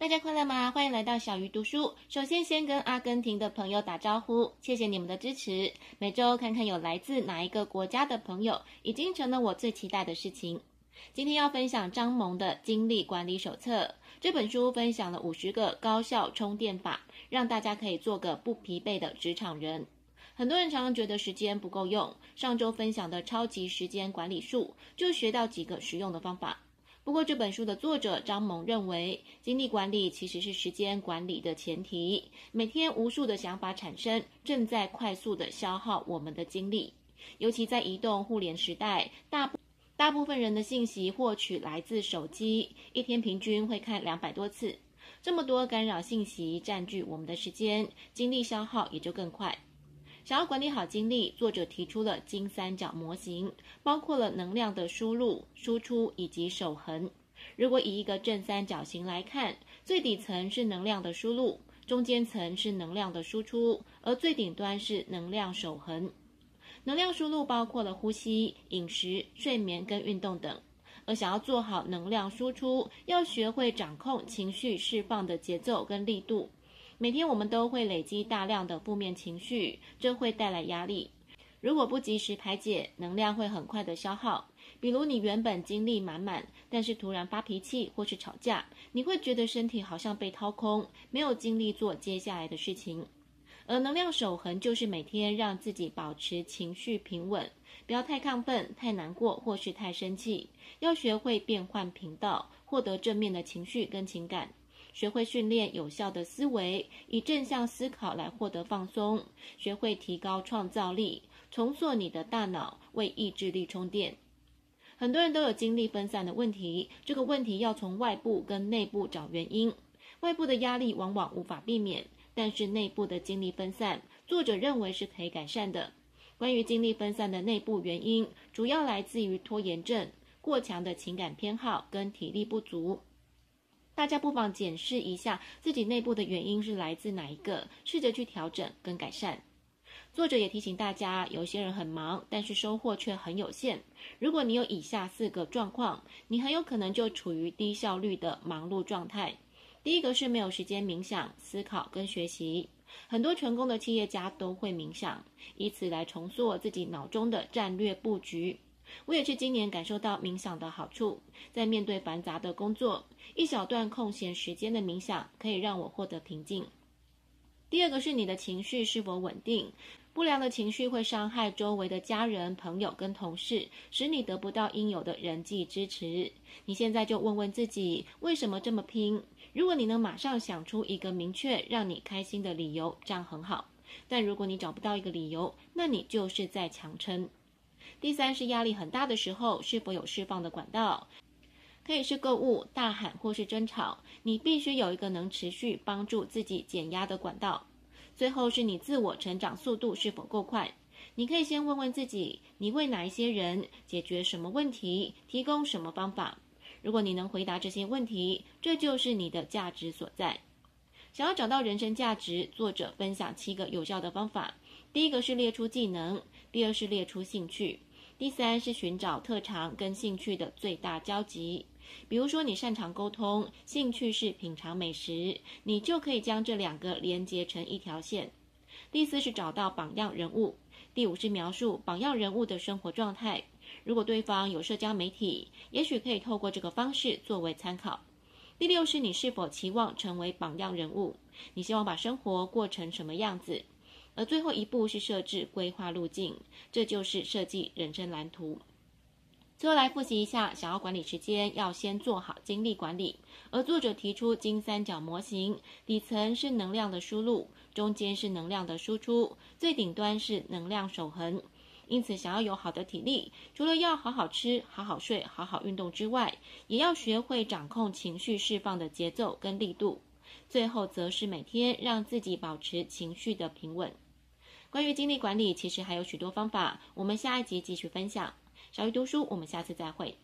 大家快乐吗？欢迎来到小鱼读书。首先，先跟阿根廷的朋友打招呼，谢谢你们的支持。每周看看有来自哪一个国家的朋友，已经成了我最期待的事情。今天要分享张萌的《精力管理手册》这本书，分享了五十个高效充电法，让大家可以做个不疲惫的职场人。很多人常常觉得时间不够用，上周分享的超级时间管理术，就学到几个实用的方法。不过，这本书的作者张萌认为，精力管理其实是时间管理的前提。每天无数的想法产生，正在快速的消耗我们的精力。尤其在移动互联时代，大部大部分人的信息获取来自手机，一天平均会看两百多次。这么多干扰信息占据我们的时间，精力消耗也就更快。想要管理好精力，作者提出了金三角模型，包括了能量的输入、输出以及守恒。如果以一个正三角形来看，最底层是能量的输入，中间层是能量的输出，而最顶端是能量守恒。能量输入包括了呼吸、饮食、睡眠跟运动等，而想要做好能量输出，要学会掌控情绪释放的节奏跟力度。每天我们都会累积大量的负面情绪，这会带来压力。如果不及时排解，能量会很快的消耗。比如你原本精力满满，但是突然发脾气或是吵架，你会觉得身体好像被掏空，没有精力做接下来的事情。而能量守恒就是每天让自己保持情绪平稳，不要太亢奋、太难过或是太生气，要学会变换频道，获得正面的情绪跟情感。学会训练有效的思维，以正向思考来获得放松；学会提高创造力，重塑你的大脑，为意志力充电。很多人都有精力分散的问题，这个问题要从外部跟内部找原因。外部的压力往往无法避免，但是内部的精力分散，作者认为是可以改善的。关于精力分散的内部原因，主要来自于拖延症、过强的情感偏好跟体力不足。大家不妨检视一下自己内部的原因是来自哪一个，试着去调整跟改善。作者也提醒大家，有些人很忙，但是收获却很有限。如果你有以下四个状况，你很有可能就处于低效率的忙碌状态。第一个是没有时间冥想、思考跟学习。很多成功的企业家都会冥想，以此来重塑自己脑中的战略布局。我也是今年感受到冥想的好处，在面对繁杂的工作，一小段空闲时间的冥想可以让我获得平静。第二个是你的情绪是否稳定？不良的情绪会伤害周围的家人、朋友跟同事，使你得不到应有的人际支持。你现在就问问自己，为什么这么拼？如果你能马上想出一个明确让你开心的理由，这样很好。但如果你找不到一个理由，那你就是在强撑。第三是压力很大的时候，是否有释放的管道？可以是购物、大喊或是争吵。你必须有一个能持续帮助自己减压的管道。最后是你自我成长速度是否够快？你可以先问问自己，你为哪一些人解决什么问题，提供什么方法？如果你能回答这些问题，这就是你的价值所在。想要找到人生价值，作者分享七个有效的方法。第一个是列出技能，第二是列出兴趣，第三是寻找特长跟兴趣的最大交集。比如说你擅长沟通，兴趣是品尝美食，你就可以将这两个连接成一条线。第四是找到榜样人物，第五是描述榜样人物的生活状态。如果对方有社交媒体，也许可以透过这个方式作为参考。第六是你是否期望成为榜样人物？你希望把生活过成什么样子？而最后一步是设置规划路径，这就是设计人生蓝图。最后来复习一下，想要管理时间，要先做好精力管理。而作者提出金三角模型，底层是能量的输入，中间是能量的输出，最顶端是能量守恒。因此，想要有好的体力，除了要好好吃、好好睡、好好运动之外，也要学会掌控情绪释放的节奏跟力度。最后，则是每天让自己保持情绪的平稳。关于精力管理，其实还有许多方法，我们下一集继续分享。小鱼读书，我们下次再会。